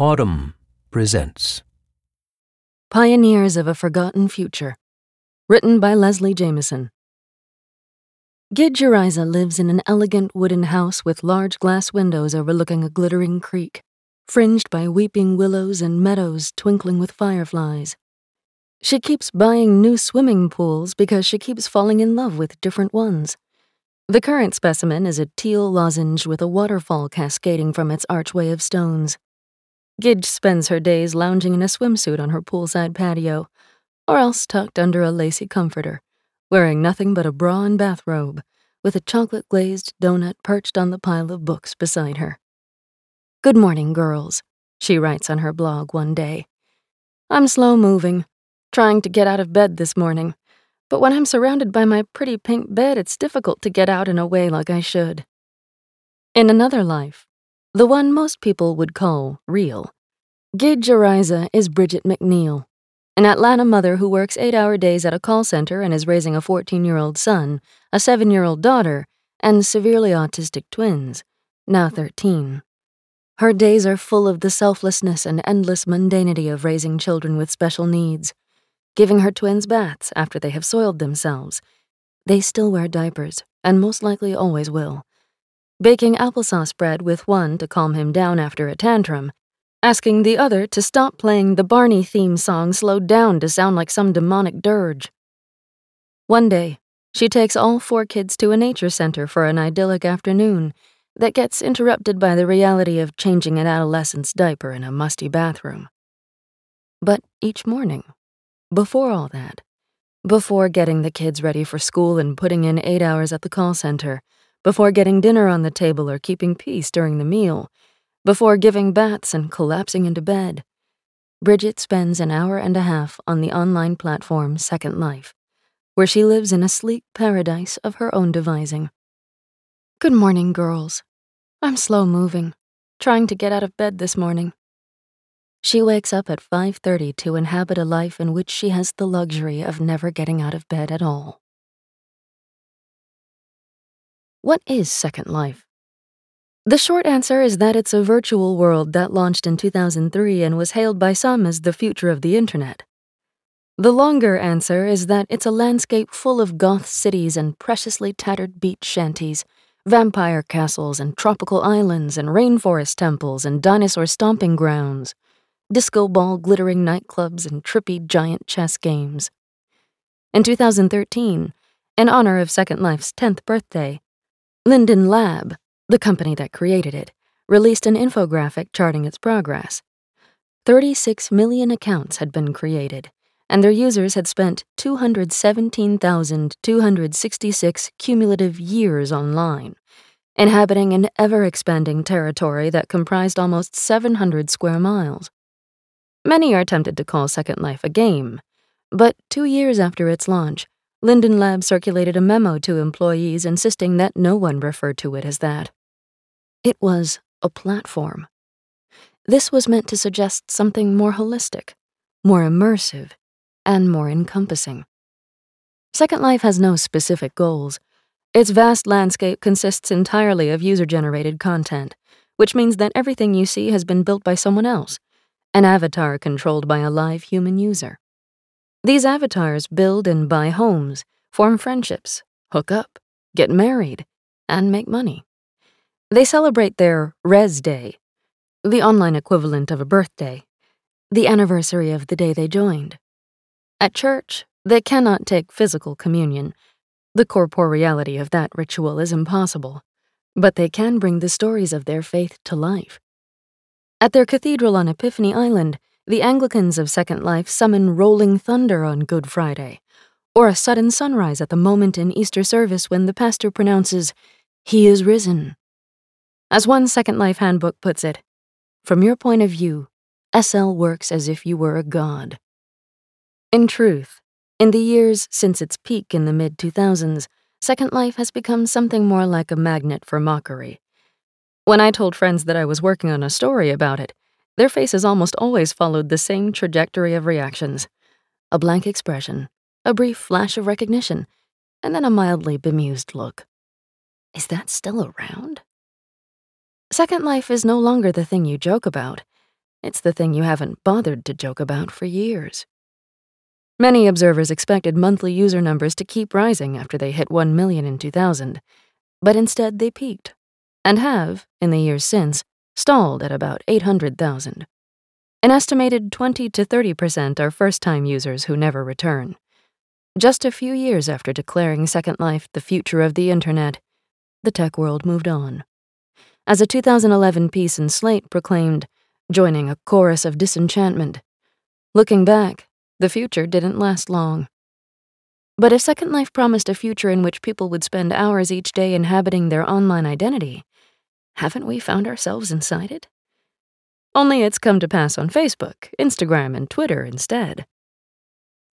Audm presents Pioneers of a Forgotten Future. Written by Leslie Jamison. Gidge Uriza lives in an elegant wooden house with large glass windows overlooking a glittering creek, fringed by weeping willows and meadows twinkling with fireflies. She keeps buying new swimming pools because she keeps falling in love with different ones. The current specimen is a teal lozenge with a waterfall cascading from its archway of stones. Gidge spends her days lounging in a swimsuit on her poolside patio, or else tucked under a lacy comforter, wearing nothing but a bra and bathrobe, with a chocolate glazed donut perched on the pile of books beside her. Good morning, girls, she writes on her blog one day. I'm slow moving, trying to get out of bed this morning but when I'm surrounded by my pretty pink bed, it's difficult to get out in a way like I should. In another life, the one most people would call real, Gidge Uriza is Bridget McNeil, an Atlanta mother who works eight hour days at a call center and is raising a 14 year old son, a seven year old daughter, and severely autistic twins, now 13. Her days are full of the selflessness and endless mundanity of raising children with special needs giving her twins baths after they have soiled themselves. They still wear diapers, and most likely always will. Baking applesauce bread with one to calm him down after a tantrum, asking the other to stop playing the Barney theme song slowed down to sound like some demonic dirge. One day, she takes all four kids to a nature center for an idyllic afternoon that gets interrupted by the reality of changing an adolescent's diaper in a musty bathroom. But each morning, before all that, before getting the kids ready for school and putting in eight hours at the call center, before getting dinner on the table or keeping peace during the meal, before giving baths and collapsing into bed, Bridget spends an hour and a half on the online platform Second Life, where she lives in a sleek paradise of her own devising. Good morning, girls. I'm slow moving, trying to get out of bed this morning. She wakes up at 5:30 to inhabit a life in which she has the luxury of never getting out of bed at all. What is Second Life? The short answer is that it's a virtual world that launched in 2003 and was hailed by some as the future of the internet. The longer answer is that it's a landscape full of goth cities and preciously tattered beach shanties, vampire castles and tropical islands and rainforest temples and dinosaur stomping grounds disco ball glittering nightclubs, and trippy giant chess games. In 2013, in honor of Second Life's 10th birthday, Linden Lab, the company that created it, released an infographic charting its progress. 36 million accounts had been created, and their users had spent 217,266 cumulative years online, inhabiting an ever expanding territory that comprised almost 700 square miles. Many are tempted to call Second Life a game, but two years after its launch, Linden Lab circulated a memo to employees insisting that no one refer to it as that. It was a platform. This was meant to suggest something more holistic, more immersive, and more encompassing. Second Life has no specific goals. Its vast landscape consists entirely of user generated content, which means that everything you see has been built by someone else an avatar controlled by a live human user. These avatars build and buy homes, form friendships, hook up, get married, and make money. They celebrate their Res Day, the online equivalent of a birthday, the anniversary of the day they joined. At church, they cannot take physical communion. The corporeality of that ritual is impossible, but they can bring the stories of their faith to life. At their cathedral on Epiphany Island, the Anglicans of Second Life summon rolling thunder on Good Friday, or a sudden sunrise at the moment in Easter service when the pastor pronounces, He is risen. As one Second Life handbook puts it, from your point of view, SL works as if you were a god. In truth, in the years since its peak in the mid 2000s, Second Life has become something more like a magnet for mockery when I told friends that I was working on a story about it, their faces almost always followed the same trajectory of reactions a blank expression, a brief flash of recognition, and then a mildly bemused look. Is that still around? Second Life is no longer the thing you joke about. It's the thing you haven't bothered to joke about for years. Many observers expected monthly user numbers to keep rising after they hit 1 million in 2000, but instead they peaked, and have, in the years since, stalled at about 800,000. An estimated 20 to 30% are first time users who never return. Just a few years after declaring Second Life the future of the internet, the tech world moved on. As a 2011 piece in Slate proclaimed, joining a chorus of disenchantment. Looking back, the future didn't last long. But if Second Life promised a future in which people would spend hours each day inhabiting their online identity, haven't we found ourselves inside it? Only it's come to pass on Facebook, Instagram, and Twitter instead.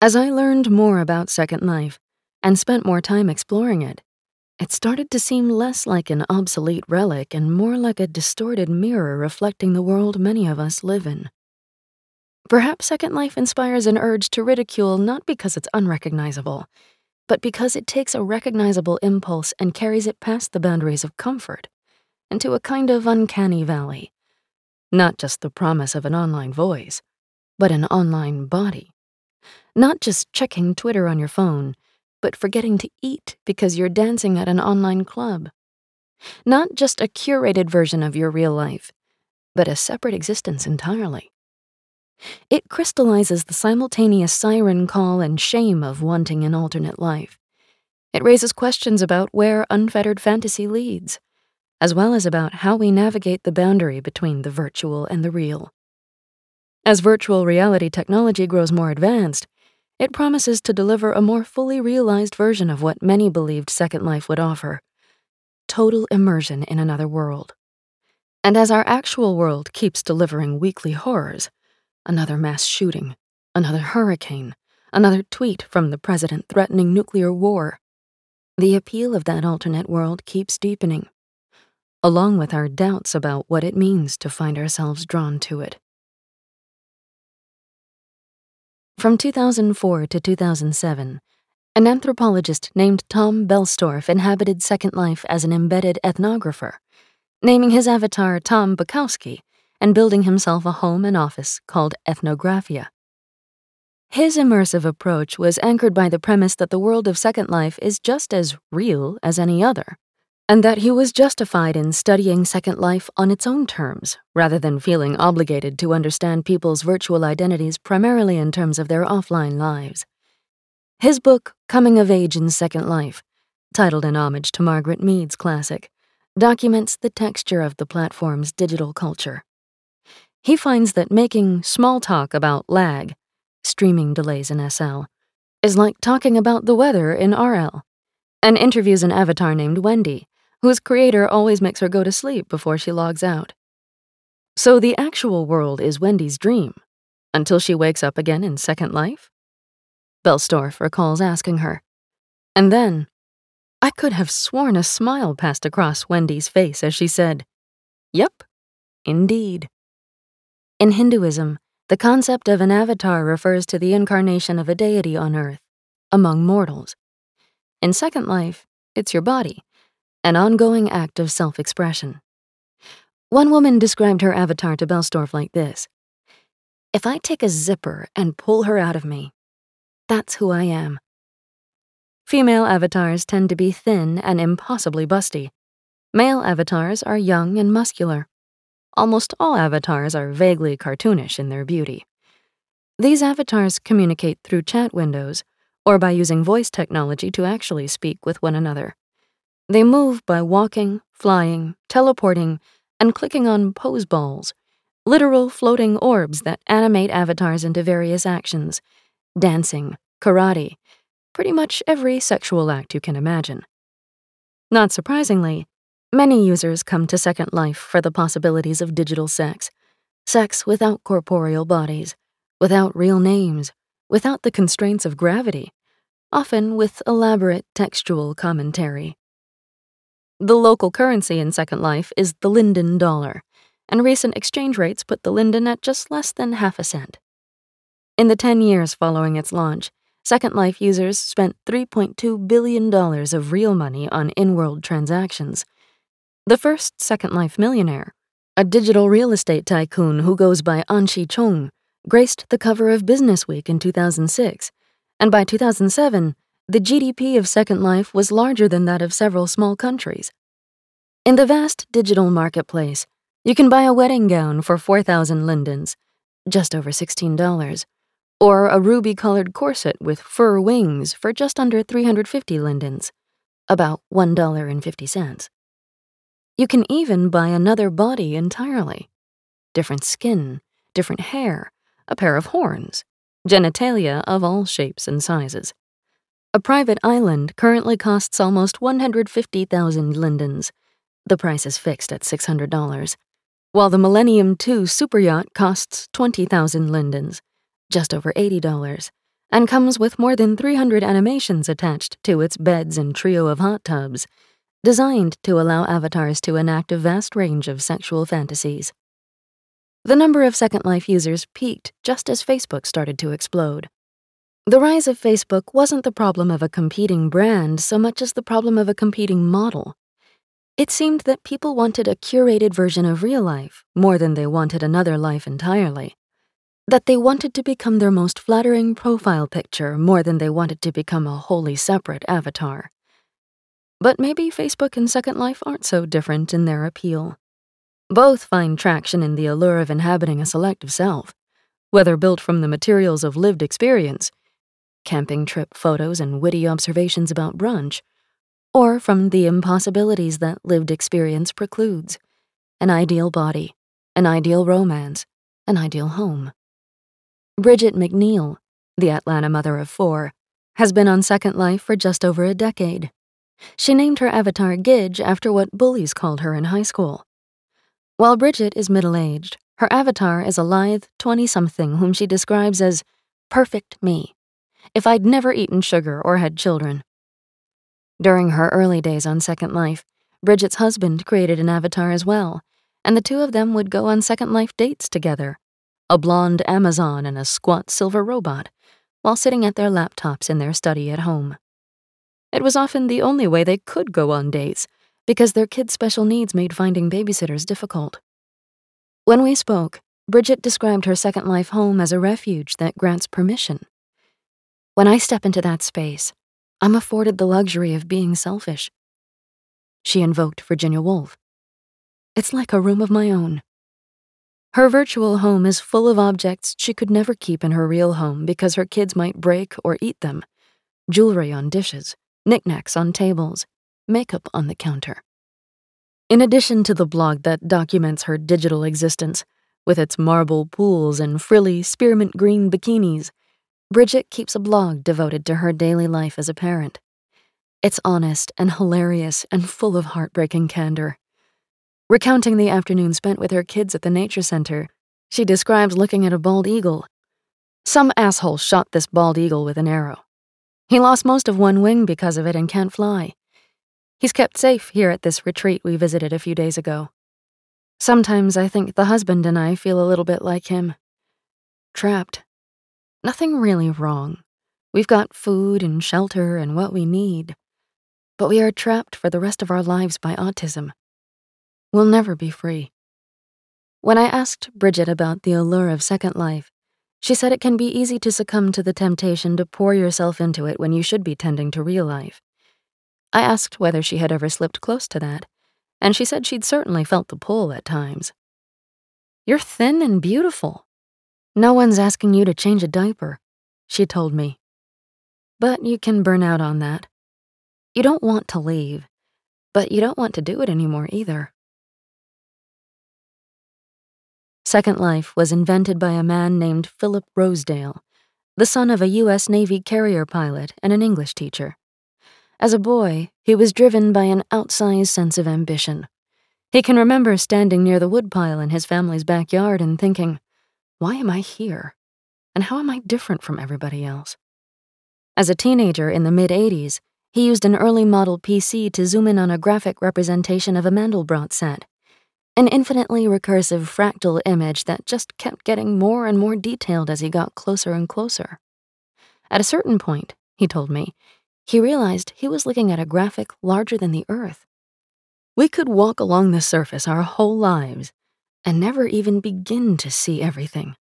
As I learned more about Second Life and spent more time exploring it, it started to seem less like an obsolete relic and more like a distorted mirror reflecting the world many of us live in. Perhaps Second Life inspires an urge to ridicule not because it's unrecognizable, but because it takes a recognizable impulse and carries it past the boundaries of comfort into a kind of uncanny valley. Not just the promise of an online voice, but an online body. Not just checking Twitter on your phone, but forgetting to eat because you're dancing at an online club. Not just a curated version of your real life, but a separate existence entirely. It crystallizes the simultaneous siren call and shame of wanting an alternate life. It raises questions about where unfettered fantasy leads, as well as about how we navigate the boundary between the virtual and the real. As virtual reality technology grows more advanced, it promises to deliver a more fully realized version of what many believed Second Life would offer total immersion in another world. And as our actual world keeps delivering weekly horrors, Another mass shooting, another hurricane, another tweet from the president threatening nuclear war. The appeal of that alternate world keeps deepening, along with our doubts about what it means to find ourselves drawn to it. From 2004 to 2007, an anthropologist named Tom Boellstorff inhabited Second Life as an embedded ethnographer, naming his avatar Tom Bukowski and building himself a home and office called Ethnographia. His immersive approach was anchored by the premise that the world of Second Life is just as real as any other, and that he was justified in studying Second Life on its own terms, rather than feeling obligated to understand people's virtual identities primarily in terms of their offline lives. His book, Coming of Age in Second Life, titled in homage to Margaret Mead's classic, documents the texture of the platform's digital culture. He finds that making small talk about lag, streaming delays in SL, is like talking about the weather in RL, and interviews an avatar named Wendy, whose creator always makes her go to sleep before she logs out. So the actual world is Wendy's dream, until she wakes up again in Second Life? Boellstorff recalls asking her. And then, I could have sworn a smile passed across Wendy's face as she said, Yep, indeed. In Hinduism, the concept of an avatar refers to the incarnation of a deity on earth, among mortals. In Second Life, it's your body, an ongoing act of self expression. One woman described her avatar to Boellstorff like this If I take a zipper and pull her out of me, that's who I am. Female avatars tend to be thin and impossibly busty. Male avatars are young and muscular almost all avatars are vaguely cartoonish in their beauty. These avatars communicate through chat windows or by using voice technology to actually speak with one another. They move by walking, flying, teleporting, and clicking on pose balls, literal floating orbs that animate avatars into various actions dancing, karate, pretty much every sexual act you can imagine. Not surprisingly, Many users come to Second Life for the possibilities of digital sex. Sex without corporeal bodies, without real names, without the constraints of gravity, often with elaborate textual commentary. The local currency in Second Life is the Linden dollar, and recent exchange rates put the Linden at just less than half a cent. In the 10 years following its launch, Second Life users spent $3.2 billion of real money on in world transactions the first Second Life millionaire, a digital real estate tycoon who goes by Anshe Chung, graced the cover of Businessweek in 2006, and by 2007, the GDP of Second Life was larger than that of several small countries. In the vast digital marketplace, you can buy a wedding gown for 4,000 lindens, just over $16, or a ruby colored corset with fur wings for just under 350 lindens, about $1.50. You can even buy another body entirely different skin, different hair, a pair of horns, genitalia of all shapes and sizes. A private island currently costs almost 150,000 lindens. The price is fixed at $600, while the Millennium 2 superyacht costs 20,000 lindens, just over $80, and comes with more than 300 animations attached to its beds and trio of hot tubs, designed to allow avatars to enact a vast range of sexual fantasies. The number of Second Life users peaked just as Facebook started to explode. The rise of Facebook wasn't the problem of a competing brand so much as the problem of a competing model. It seemed that people wanted a curated version of real life more than they wanted another life entirely. That they wanted to become their most flattering profile picture more than they wanted to become a wholly separate avatar. But maybe Facebook and Second Life aren't so different in their appeal. Both find traction in the allure of inhabiting a selective self, whether built from the materials of lived experience camping trip photos and witty observations about brunch, or from the impossibilities that lived experience precludes an ideal body, an ideal romance, an ideal home. Bridget McNeil, the Atlanta mother of four, has been on Second Life for just over a decade. She named her avatar Gidge after what bullies called her in high school. While Bridget is middle aged, her avatar is a lithe 20 something whom she describes as perfect me if I'd never eaten sugar or had children. During her early days on Second Life, Bridget's husband created an avatar as well, and the two of them would go on Second Life dates together a blonde Amazon and a squat silver robot, while sitting at their laptops in their study at home. It was often the only way they could go on dates, because their kids' special needs made finding babysitters difficult. When we spoke, Bridget described her Second Life home as a refuge that grants permission. When I step into that space, I'm afforded the luxury of being selfish. She invoked Virginia Woolf. It's like a room of my own. Her virtual home is full of objects she could never keep in her real home because her kids might break or eat them jewelry on dishes, knickknacks on tables, makeup on the counter. In addition to the blog that documents her digital existence, with its marble pools and frilly spearmint green bikinis, Bridget keeps a blog devoted to her daily life as a parent. It's honest and hilarious and full of heartbreaking candor. Recounting the afternoon spent with her kids at the nature center, she describes looking at a bald eagle. Some asshole shot this bald eagle with an arrow. He lost most of one wing because of it and can't fly. He's kept safe here at this retreat we visited a few days ago. Sometimes I think the husband and I feel a little bit like him. Trapped, Nothing really wrong. We've got food and shelter and what we need. But we are trapped for the rest of our lives by autism. We'll never be free. When I asked Bridget about the allure of Second Life, she said it can be easy to succumb to the temptation to pour yourself into it when you should be tending to real life. I asked whether she had ever slipped close to that, and she said she'd certainly felt the pull at times. You're thin and beautiful, no one's asking you to change a diaper, she told me. But you can burn out on that. You don't want to leave, but you don't want to do it anymore either. Second Life was invented by a man named Philip Rosedale, the son of a U.S. Navy carrier pilot and an English teacher. As a boy, he was driven by an outsized sense of ambition. He can remember standing near the woodpile in his family's backyard and thinking, why am I here? And how am I different from everybody else? As a teenager in the mid 80s, he used an early model PC to zoom in on a graphic representation of a Mandelbrot set, an infinitely recursive fractal image that just kept getting more and more detailed as he got closer and closer. At a certain point, he told me, he realized he was looking at a graphic larger than the Earth. We could walk along the surface our whole lives, and never even begin to see everything.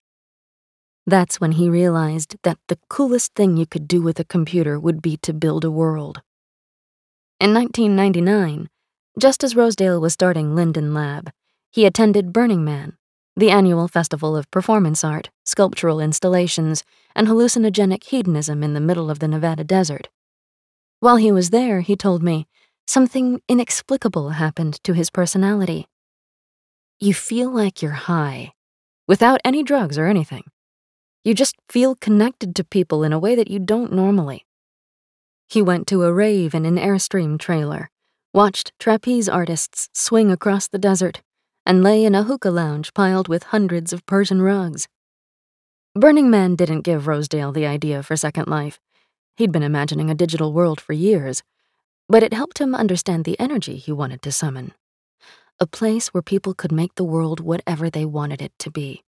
That's when he realized that the coolest thing you could do with a computer would be to build a world. In 1999, just as Rosedale was starting Linden Lab, he attended Burning Man, the annual festival of performance art, sculptural installations, and hallucinogenic hedonism in the middle of the Nevada desert. While he was there, he told me, something inexplicable happened to his personality. You feel like you're high, without any drugs or anything. You just feel connected to people in a way that you don't normally. He went to a rave in an Airstream trailer, watched trapeze artists swing across the desert, and lay in a hookah lounge piled with hundreds of Persian rugs. Burning Man didn't give Rosedale the idea for Second Life. He'd been imagining a digital world for years, but it helped him understand the energy he wanted to summon a place where people could make the world whatever they wanted it to be.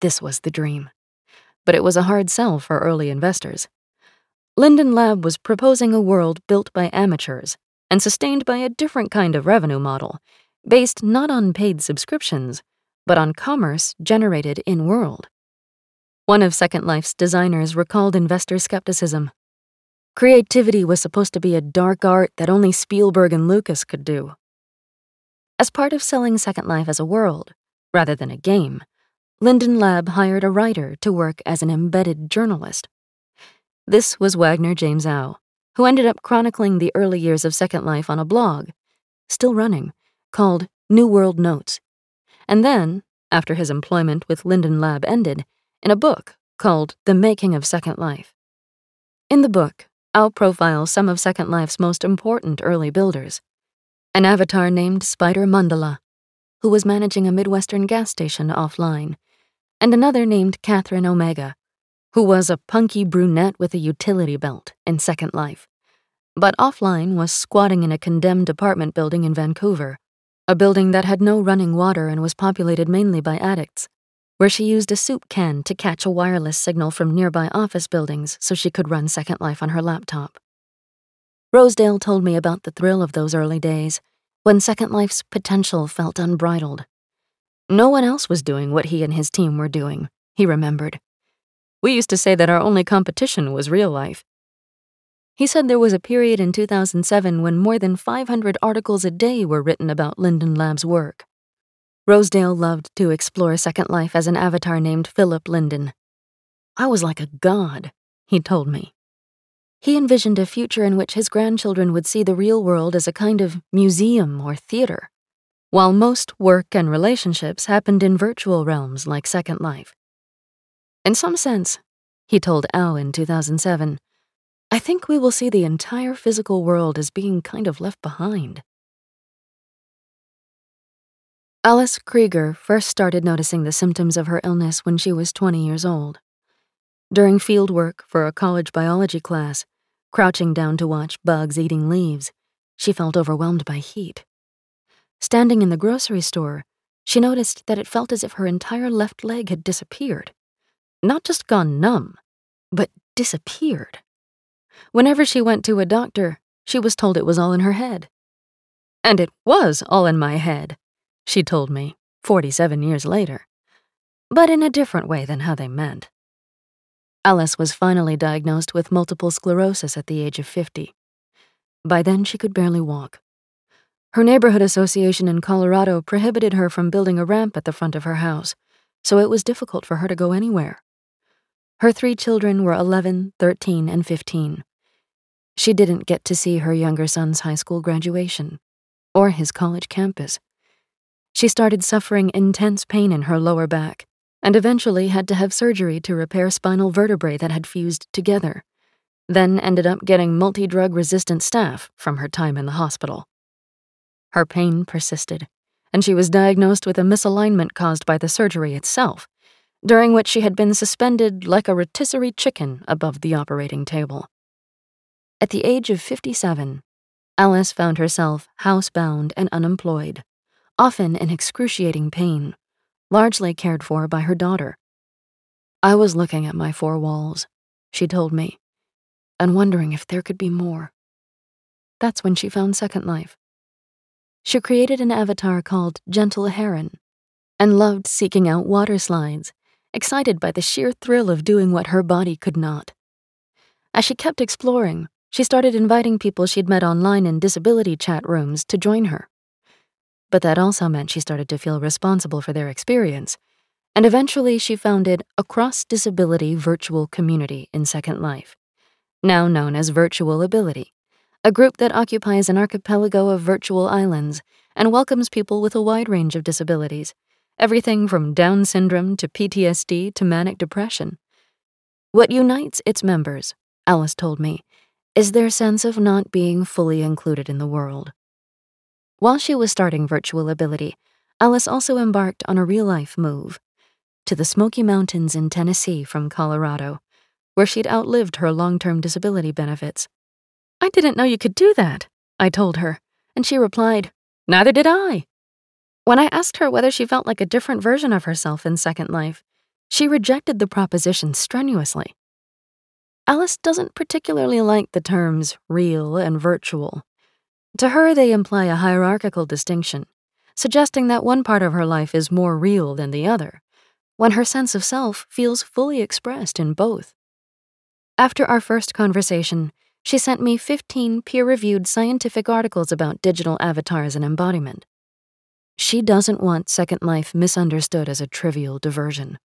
This was the dream, but it was a hard sell for early investors. Linden Lab was proposing a world built by amateurs and sustained by a different kind of revenue model, based not on paid subscriptions, but on commerce generated in world. One of Second Life's designers recalled investor skepticism. Creativity was supposed to be a dark art that only Spielberg and Lucas could do. As part of selling Second Life as a world, rather than a game, Linden Lab hired a writer to work as an embedded journalist. This was Wagner James Au, who ended up chronicling the early years of Second Life on a blog, still running, called New World Notes. And then, after his employment with Linden Lab ended, in a book called The Making of Second Life. In the book, Au profiles some of Second Life's most important early builders an avatar named Spider Mandala, who was managing a Midwestern gas station offline, and another named Catherine Omega, who was a punky brunette with a utility belt in Second Life, but offline was squatting in a condemned apartment building in Vancouver, a building that had no running water and was populated mainly by addicts, where she used a soup can to catch a wireless signal from nearby office buildings so she could run Second Life on her laptop. Rosedale told me about the thrill of those early days, when Second Life's potential felt unbridled. No one else was doing what he and his team were doing, he remembered. We used to say that our only competition was real life. He said there was a period in 2007 when more than 500 articles a day were written about Linden Lab's work. Rosedale loved to explore Second Life as an avatar named Philip Linden. I was like a god, he told me. He envisioned a future in which his grandchildren would see the real world as a kind of museum or theater, while most work and relationships happened in virtual realms like Second Life. In some sense, he told Au in 2007, I think we will see the entire physical world as being kind of left behind. Alice Krieger first started noticing the symptoms of her illness when she was 20 years old. During field work for a college biology class, crouching down to watch bugs eating leaves, she felt overwhelmed by heat. Standing in the grocery store, she noticed that it felt as if her entire left leg had disappeared. Not just gone numb, but disappeared. Whenever she went to a doctor, she was told it was all in her head. And it was all in my head, she told me, 47 years later. But in a different way than how they meant. Alice was finally diagnosed with multiple sclerosis at the age of 50. By then, she could barely walk. Her neighborhood association in Colorado prohibited her from building a ramp at the front of her house, so it was difficult for her to go anywhere. Her three children were 11, 13, and 15. She didn't get to see her younger son's high school graduation or his college campus. She started suffering intense pain in her lower back and eventually had to have surgery to repair spinal vertebrae that had fused together, then ended up getting multi drug resistant staph from her time in the hospital. Her pain persisted, and she was diagnosed with a misalignment caused by the surgery itself, during which she had been suspended like a rotisserie chicken above the operating table. At the age of 57, Alice found herself housebound and unemployed, often in excruciating pain largely cared for by her daughter. I was looking at my four walls, she told me, and wondering if there could be more. That's when she found Second Life. She created an avatar called Gentle Heron, and loved seeking out water slides, excited by the sheer thrill of doing what her body could not. As she kept exploring, she started inviting people she'd met online in disability chat rooms to join her. But that also meant she started to feel responsible for their experience, and eventually she founded a cross disability virtual community in Second Life, now known as Virtual Ability, a group that occupies an archipelago of virtual islands and welcomes people with a wide range of disabilities, everything from Down syndrome to PTSD to manic depression. What unites its members, Alice told me, is their sense of not being fully included in the world. While she was starting Virtual Ability, Alice also embarked on a real life move to the Smoky Mountains in Tennessee from Colorado, where she'd outlived her long term disability benefits. I didn't know you could do that, I told her, and she replied, Neither did I. When I asked her whether she felt like a different version of herself in Second Life, she rejected the proposition strenuously. Alice doesn't particularly like the terms real and virtual. To her, they imply a hierarchical distinction, suggesting that one part of her life is more real than the other, when her sense of self feels fully expressed in both. After our first conversation, she sent me 15 peer reviewed scientific articles about digital avatars and embodiment. She doesn't want Second Life misunderstood as a trivial diversion.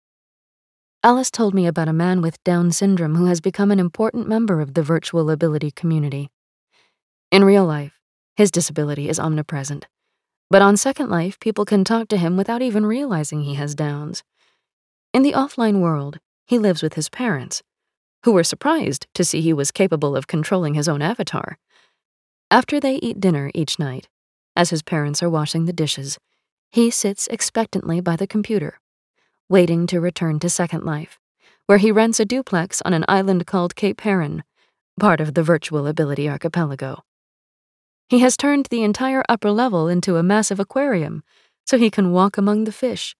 Alice told me about a man with Down syndrome who has become an important member of the virtual ability community. In real life, his disability is omnipresent. But on Second Life, people can talk to him without even realizing he has Downs. In the offline world, he lives with his parents, who were surprised to see he was capable of controlling his own avatar. After they eat dinner each night, as his parents are washing the dishes, he sits expectantly by the computer, waiting to return to Second Life, where he rents a duplex on an island called Cape Heron, part of the Virtual Ability Archipelago. He has turned the entire upper level into a massive aquarium so he can walk among the fish,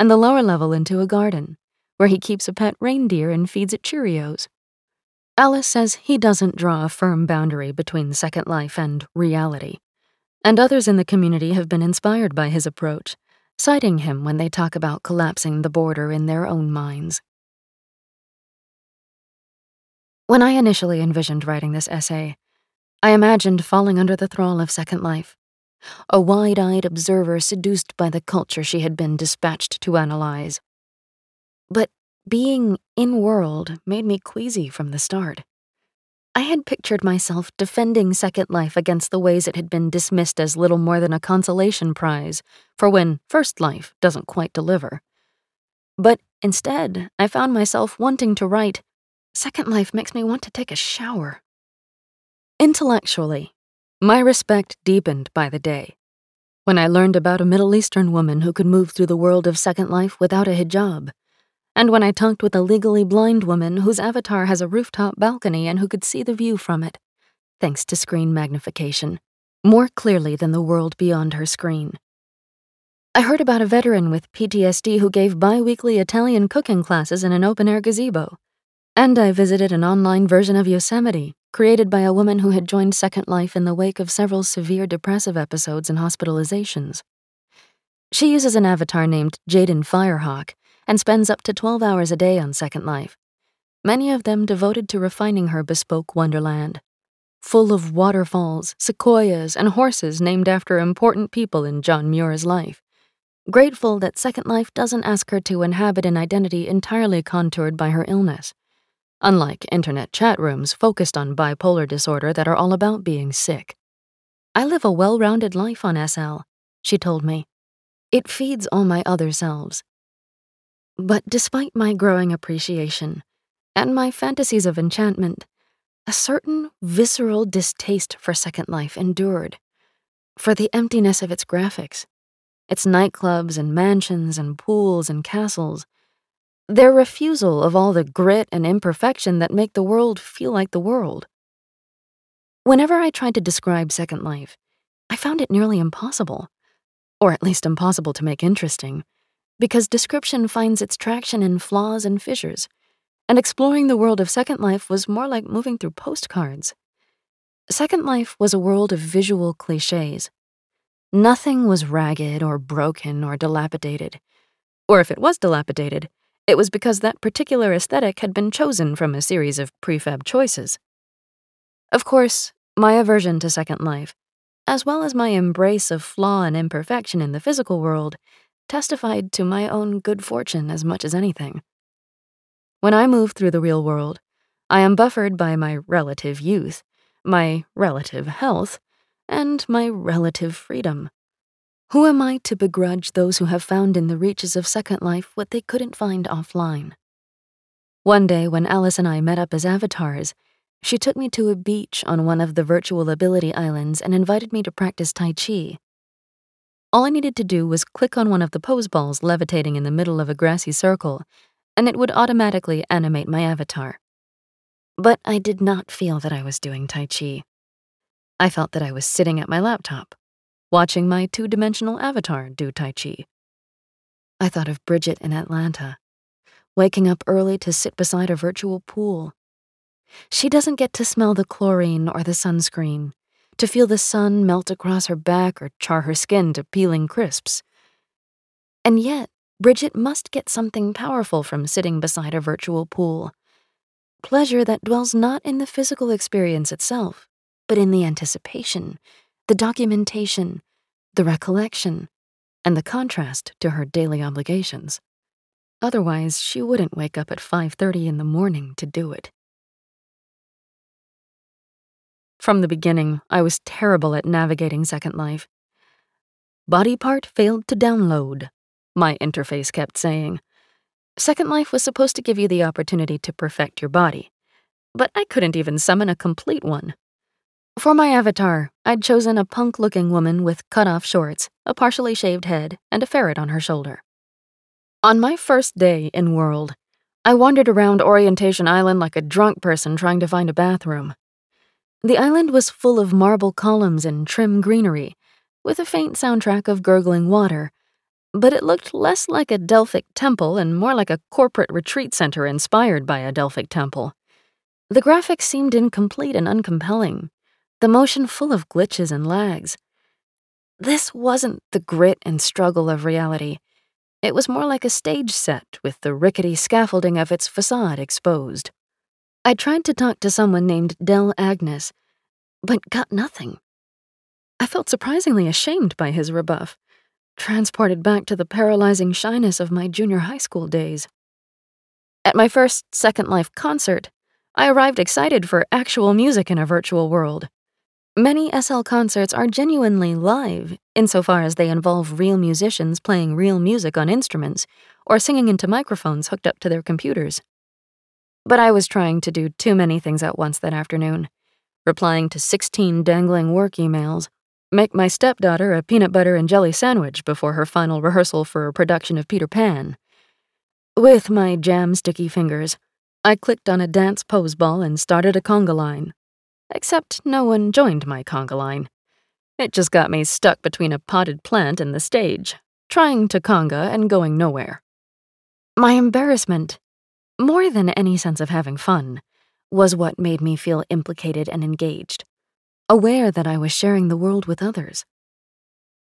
and the lower level into a garden, where he keeps a pet reindeer and feeds it Cheerios. Alice says he doesn't draw a firm boundary between Second Life and reality, and others in the community have been inspired by his approach citing him when they talk about collapsing the border in their own minds. When I initially envisioned writing this essay, I imagined falling under the thrall of Second Life, a wide eyed observer seduced by the culture she had been dispatched to analyze. But being in world made me queasy from the start. I had pictured myself defending Second Life against the ways it had been dismissed as little more than a consolation prize for when First Life doesn't quite deliver. But instead, I found myself wanting to write, Second Life makes me want to take a shower. Intellectually, my respect deepened by the day. When I learned about a Middle Eastern woman who could move through the world of Second Life without a hijab, and when I talked with a legally blind woman whose avatar has a rooftop balcony and who could see the view from it, thanks to screen magnification, more clearly than the world beyond her screen. I heard about a veteran with PTSD who gave bi weekly Italian cooking classes in an open air gazebo. And I visited an online version of Yosemite, created by a woman who had joined Second Life in the wake of several severe depressive episodes and hospitalizations. She uses an avatar named Jaden Firehawk and spends up to 12 hours a day on Second Life, many of them devoted to refining her bespoke wonderland. Full of waterfalls, sequoias, and horses named after important people in John Muir's life. Grateful that Second Life doesn't ask her to inhabit an identity entirely contoured by her illness. Unlike internet chat rooms focused on bipolar disorder that are all about being sick. I live a well rounded life on SL, she told me. It feeds all my other selves, but despite my growing appreciation and my fantasies of enchantment, a certain visceral distaste for Second Life endured. For the emptiness of its graphics, its nightclubs and mansions and pools and castles, their refusal of all the grit and imperfection that make the world feel like the world. Whenever I tried to describe Second Life, I found it nearly impossible, or at least impossible to make interesting because description finds its traction in flaws and fissures, and exploring the world of Second Life was more like moving through postcards. Second Life was a world of visual cliches. Nothing was ragged or broken or dilapidated, Or if it was dilapidated, it was because that particular aesthetic had been chosen from a series of prefab choices. Of course, my aversion to Second Life, as well as my embrace of flaw and imperfection in the physical world, testified to my own good fortune as much as anything. When I move through the real world, I am buffered by my relative youth, my relative health, and my relative freedom. Who am I to begrudge those who have found in the reaches of Second Life what they couldn't find offline? One day, when Alice and I met up as avatars, she took me to a beach on one of the virtual ability islands and invited me to practice Tai Chi. All I needed to do was click on one of the pose balls levitating in the middle of a grassy circle, and it would automatically animate my avatar. But I did not feel that I was doing Tai Chi. I felt that I was sitting at my laptop, watching my two dimensional avatar do Tai Chi. I thought of Bridget in Atlanta, waking up early to sit beside a virtual pool. She doesn't get to smell the chlorine or the sunscreen, to feel the sun melt across her back or char her skin to peeling crisps. And yet, Bridget must get something powerful from sitting beside a virtual pool. Pleasure that dwells not in the physical experience itself, but in the anticipation, the documentation, the recollection, and the contrast to her daily obligations. Otherwise, she wouldn't wake up at 5:30 in the morning to do it. From the beginning, I was terrible at navigating Second Life. Body part failed to download, my interface kept saying. Second Life was supposed to give you the opportunity to perfect your body, but I couldn't even summon a complete one. For my avatar, I'd chosen a punk looking woman with cut off shorts, a partially shaved head, and a ferret on her shoulder. On my first day in World, I wandered around Orientation Island like a drunk person trying to find a bathroom. The island was full of marble columns and trim greenery, with a faint soundtrack of gurgling water, but it looked less like a Delphic temple and more like a corporate retreat center inspired by a Delphic temple. The graphics seemed incomplete and uncompelling, the motion full of glitches and lags. This wasn't the grit and struggle of reality. It was more like a stage set with the rickety scaffolding of its facade exposed. I tried to talk to someone named Dell Agnes, but got nothing. I felt surprisingly ashamed by his rebuff, transported back to the paralyzing shyness of my junior high school days. At my first Second Life concert, I arrived excited for actual music in a virtual world. Many SL concerts are genuinely live, insofar as they involve real musicians playing real music on instruments or singing into microphones hooked up to their computers. But I was trying to do too many things at once that afternoon, replying to 16 dangling work emails, make my stepdaughter a peanut butter and jelly sandwich before her final rehearsal for a production of Peter Pan. With my jam sticky fingers, I clicked on a dance pose ball and started a conga line except no one joined my conga line. It just got me stuck between a potted plant and the stage, trying to conga and going nowhere. My embarrassment, more than any sense of having fun, was what made me feel implicated and engaged, aware that I was sharing the world with others.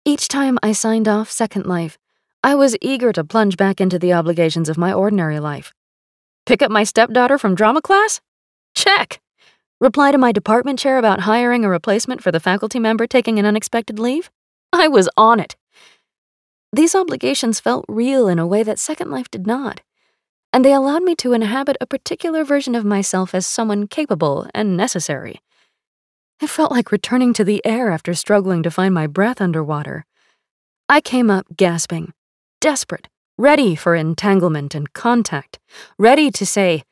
Each time I signed off Second Life, I was eager to plunge back into the obligations of my ordinary life. Pick up my stepdaughter from drama class? Check. Reply to my department chair about hiring a replacement for the faculty member taking an unexpected leave? I was on it. These obligations felt real in a way that Second Life did not, and they allowed me to inhabit a particular version of myself as someone capable and necessary. It felt like returning to the air after struggling to find my breath underwater. I came up gasping, desperate, ready for entanglement and contact, ready to say,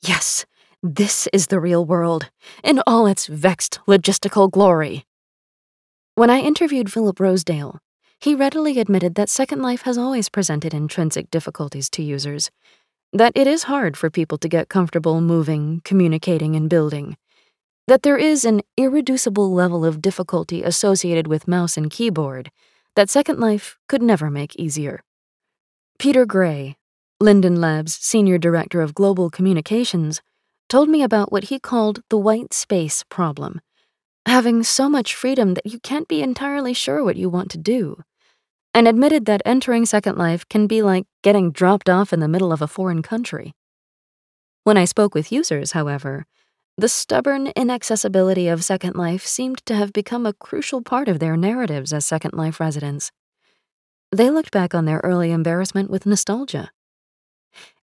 Yes, this is the real world, in all its vexed logistical glory. When I interviewed Philip Rosedale, he readily admitted that Second Life has always presented intrinsic difficulties to users, that it is hard for people to get comfortable moving, communicating, and building, that there is an irreducible level of difficulty associated with mouse and keyboard that Second Life could never make easier. Peter Gray, Linden Labs Senior Director of Global Communications, told me about what he called the white space problem having so much freedom that you can't be entirely sure what you want to do. and admitted that entering Second Life can be like getting dropped off in the middle of a foreign country. When I spoke with users, however, the stubborn inaccessibility of Second Life seemed to have become a crucial part of their narratives as Second Life residents. They looked back on their early embarrassment with nostalgia.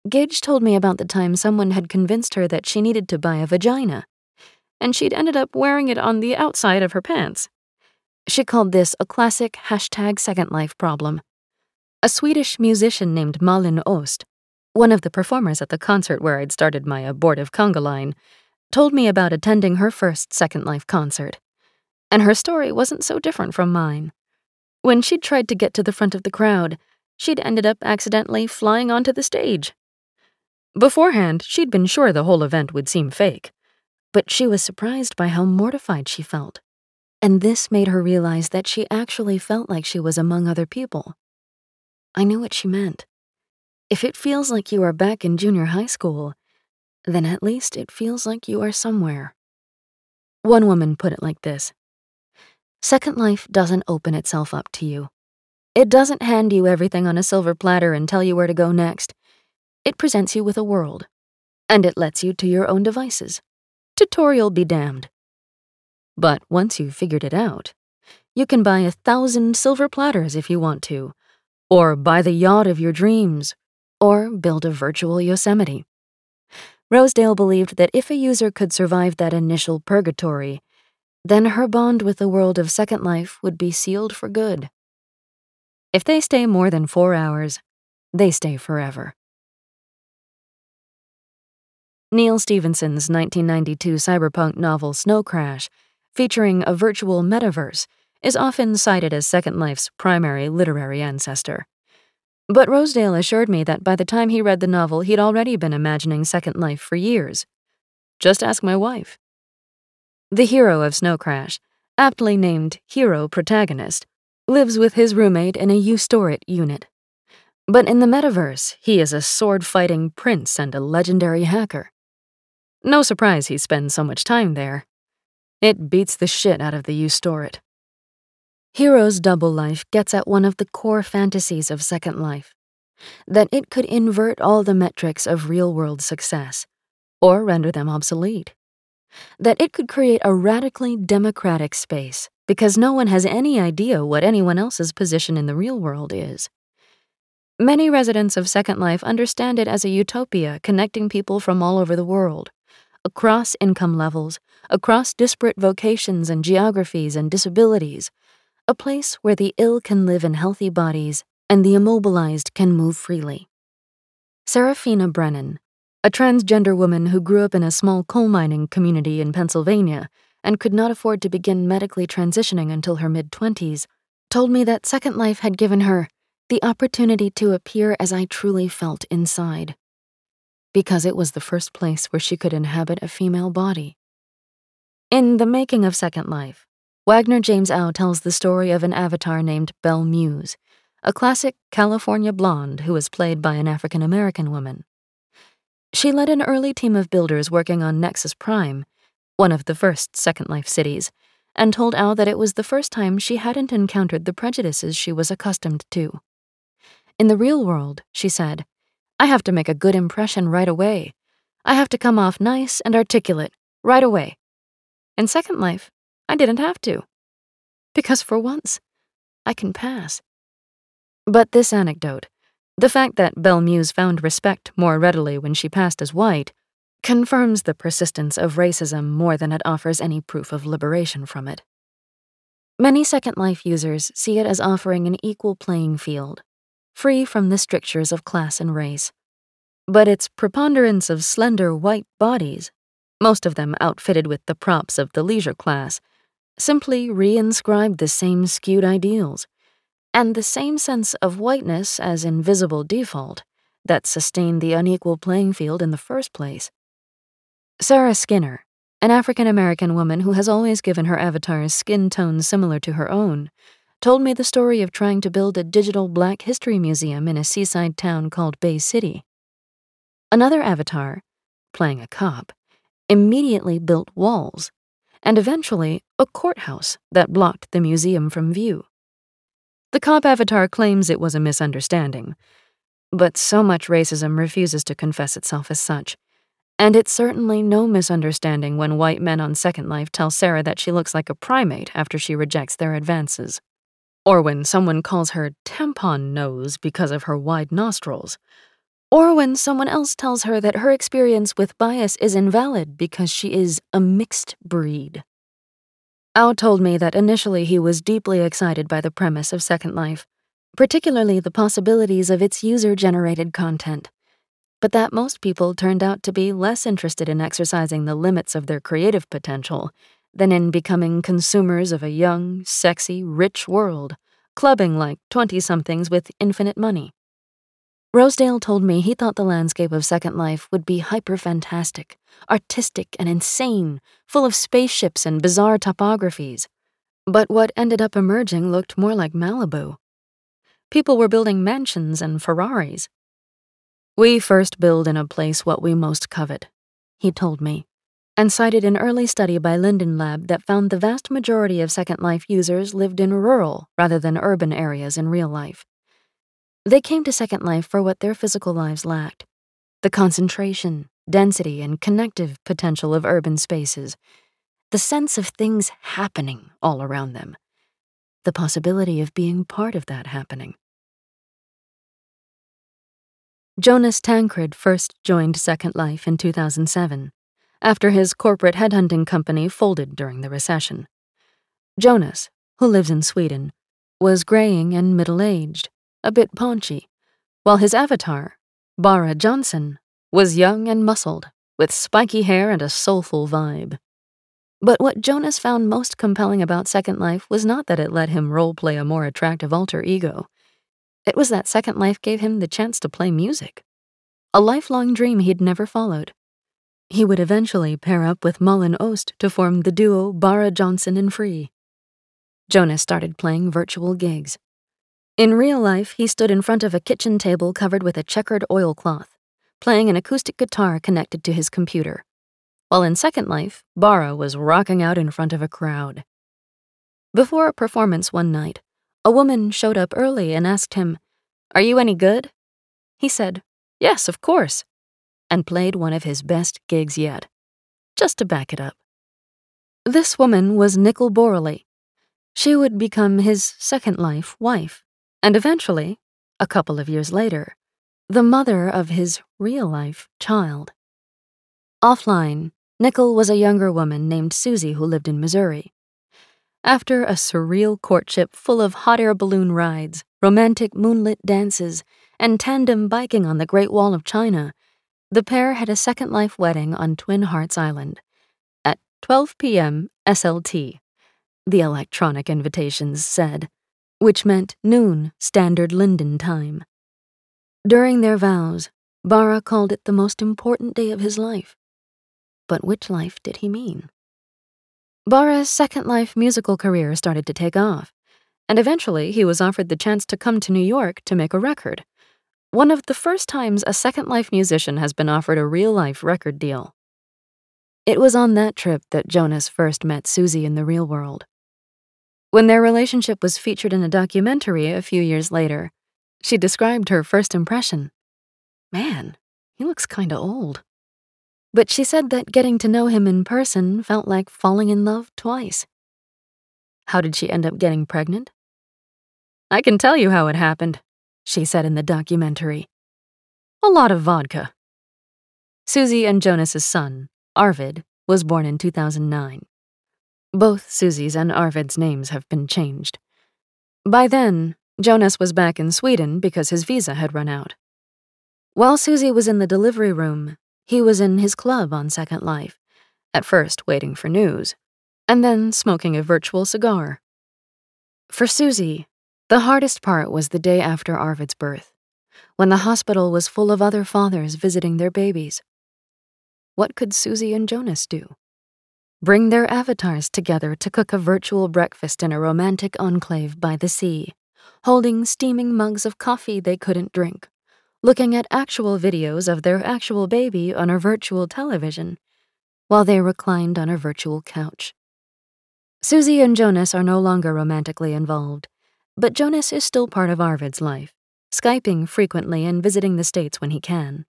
Gage told me about the time someone had convinced her that she needed to buy a vagina, and she'd ended up wearing it on the outside of her pants. She called this a classic hashtag Second Life problem. A Swedish musician named Malin Ost, one of the performers at the concert where I'd started my abortive conga line, told me about attending her first Second Life concert. And her story wasn't so different from mine. When she'd tried to get to the front of the crowd, she'd ended up accidentally flying onto the stage. Beforehand, she'd been sure the whole event would seem fake, but she was surprised by how mortified she felt. And this made her realize that she actually felt like she was among other people. I knew what she meant. If it feels like you are back in junior high school, then at least it feels like you are somewhere. One woman put it like this Second Life doesn't open itself up to you. It doesn't hand you everything on a silver platter and tell you where to go next. It presents you with a world, and it lets you to your own devices. Tutorial be damned. But once you've figured it out, you can buy a thousand silver platters if you want to, or buy the yacht of your dreams, or build a virtual Yosemite. Rosedale believed that if a user could survive that initial purgatory, then her bond with the world of Second Life would be sealed for good. If they stay more than four hours, they stay forever. Neal Stephenson's 1992 cyberpunk novel Snow Crash, featuring a virtual metaverse, is often cited as Second Life's primary literary ancestor. But Rosedale assured me that by the time he read the novel, he'd already been imagining Second Life for years. Just ask my wife. The hero of Snow Crash, aptly named Hiro Protagonist, lives with his roommate in a U-Stor-It unit. But in the metaverse, he is a sword fighting prince and a legendary hacker. No surprise he spends so much time there. It beats the shit out of the you store it. Hiro's double life gets at one of the core fantasies of Second Life that it could invert all the metrics of real world success, or render them obsolete. That it could create a radically democratic space because no one has any idea what anyone else's position in the real world is. Many residents of Second Life understand it as a utopia connecting people from all over the world across income levels, across disparate vocations and geographies and disabilities, a place where the ill can live in healthy bodies and the immobilized can move freely. Serafina Brennan, a transgender woman who grew up in a small coal mining community in Pennsylvania and could not afford to begin medically transitioning until her mid 20s, told me that Second Life had given her the opportunity to appear as I truly felt inside because it was the first place where she could inhabit a female body. In The Making of Second Life, Wagner James Au tells the story of an avatar named Belle Muse, a classic California blonde who was played by an African American woman. She led an early team of builders working on Nexus Prime, one of the first Second Life cities, and told Au that it was the first time she hadn't encountered the prejudices she was accustomed to. In the real world, she said, I have to make a good impression right away. I have to come off nice and articulate right away. In Second Life, I didn't have to. Because for once, I can pass. But this anecdote, the fact that Belle Muse found respect more readily when she passed as white, confirms the persistence of racism more than it offers any proof of liberation from it. Many Second Life users see it as offering an equal playing field free from the strictures of class and race. But its preponderance of slender white bodies, most of them outfitted with the props of the leisure class, simply reinscribed the same skewed ideals, and the same sense of whiteness as invisible default that sustained the unequal playing field in the first place. Sarah Skinner, an African American woman who has always given her avatars skin tones similar to her own, told me the story of trying to build a digital black history museum in a seaside town called Bay City. Another avatar, playing a cop, immediately built walls, and eventually a courthouse that blocked the museum from view. The cop avatar claims it was a misunderstanding, but so much racism refuses to confess itself as such. And it's certainly no misunderstanding when white men on Second Life tell Sarah that she looks like a primate after she rejects their advances. Or when someone calls her tampon nose because of her wide nostrils. Or when someone else tells her that her experience with bias is invalid because she is a mixed breed. Au told me that initially he was deeply excited by the premise of Second Life, particularly the possibilities of its user generated content but that most people turned out to be less interested in exercising the limits of their creative potential than in becoming consumers of a young, sexy, rich world, clubbing like 20 somethings with infinite money. Rosedale told me he thought the landscape of Second Life would be hyper fantastic, artistic, and insane, full of spaceships and bizarre topographies. But what ended up emerging looked more like Malibu. People were building mansions and Ferraris, we first build in a place what we most covet, he told me, and cited an early study by Linden Lab that found the vast majority of Second Life users lived in rural rather than urban areas in real life. They came to Second Life for what their physical lives lacked the concentration, density, and connective potential of urban spaces, the sense of things happening all around them, the possibility of being part of that happening. Jonas Tancred first joined Second Life in 2007, after his corporate headhunting company folded during the recession. Jonas, who lives in Sweden, was graying and middle aged, a bit paunchy, while his avatar, Bara Johnson, was young and muscled, with spiky hair and a soulful vibe. But what Jonas found most compelling about Second Life was not that it let him roleplay a more attractive alter ego. It was that Second Life gave him the chance to play music. A lifelong dream he'd never followed. He would eventually pair up with Malin Ost to form the duo Bara Johnson and Free. Jonas started playing virtual gigs. In real life, he stood in front of a kitchen table covered with a checkered oilcloth, playing an acoustic guitar connected to his computer. While in Second Life, Bara was rocking out in front of a crowd. Before a performance one night, a woman showed up early and asked him, Are you any good? He said, Yes, of course, and played one of his best gigs yet, just to back it up. This woman was Nicole Borley. She would become his second life wife, and eventually, a couple of years later, the mother of his real life child. Offline, Nicole was a younger woman named Susie who lived in Missouri. After a surreal courtship full of hot air balloon rides, romantic moonlit dances, and tandem biking on the Great Wall of China, the pair had a Second Life wedding on Twin Hearts Island at 12 p.m. SLT, the electronic invitations said, which meant noon Standard Linden time. During their vows, Bara called it the most important day of his life. But which life did he mean? Bara's Second Life musical career started to take off, and eventually he was offered the chance to come to New York to make a record. One of the first times a Second Life musician has been offered a real life record deal. It was on that trip that Jonas first met Susie in the real world. When their relationship was featured in a documentary a few years later, she described her first impression. Man, he looks kinda old but she said that getting to know him in person felt like falling in love twice. How did she end up getting pregnant? I can tell you how it happened, she said in the documentary. A lot of vodka. Susie and Jonas's son, Arvid, was born in 2009. Both Susie's and Arvid's names have been changed. By then, Jonas was back in Sweden because his visa had run out. While Susie was in the delivery room, he was in his club on Second Life, at first waiting for news, and then smoking a virtual cigar. For Susie, the hardest part was the day after Arvid's birth, when the hospital was full of other fathers visiting their babies. What could Susie and Jonas do? Bring their avatars together to cook a virtual breakfast in a romantic enclave by the sea, holding steaming mugs of coffee they couldn't drink looking at actual videos of their actual baby on a virtual television, while they reclined on a virtual couch. Susie and Jonas are no longer romantically involved, but Jonas is still part of Arvid's life, Skyping frequently and visiting the States when he can.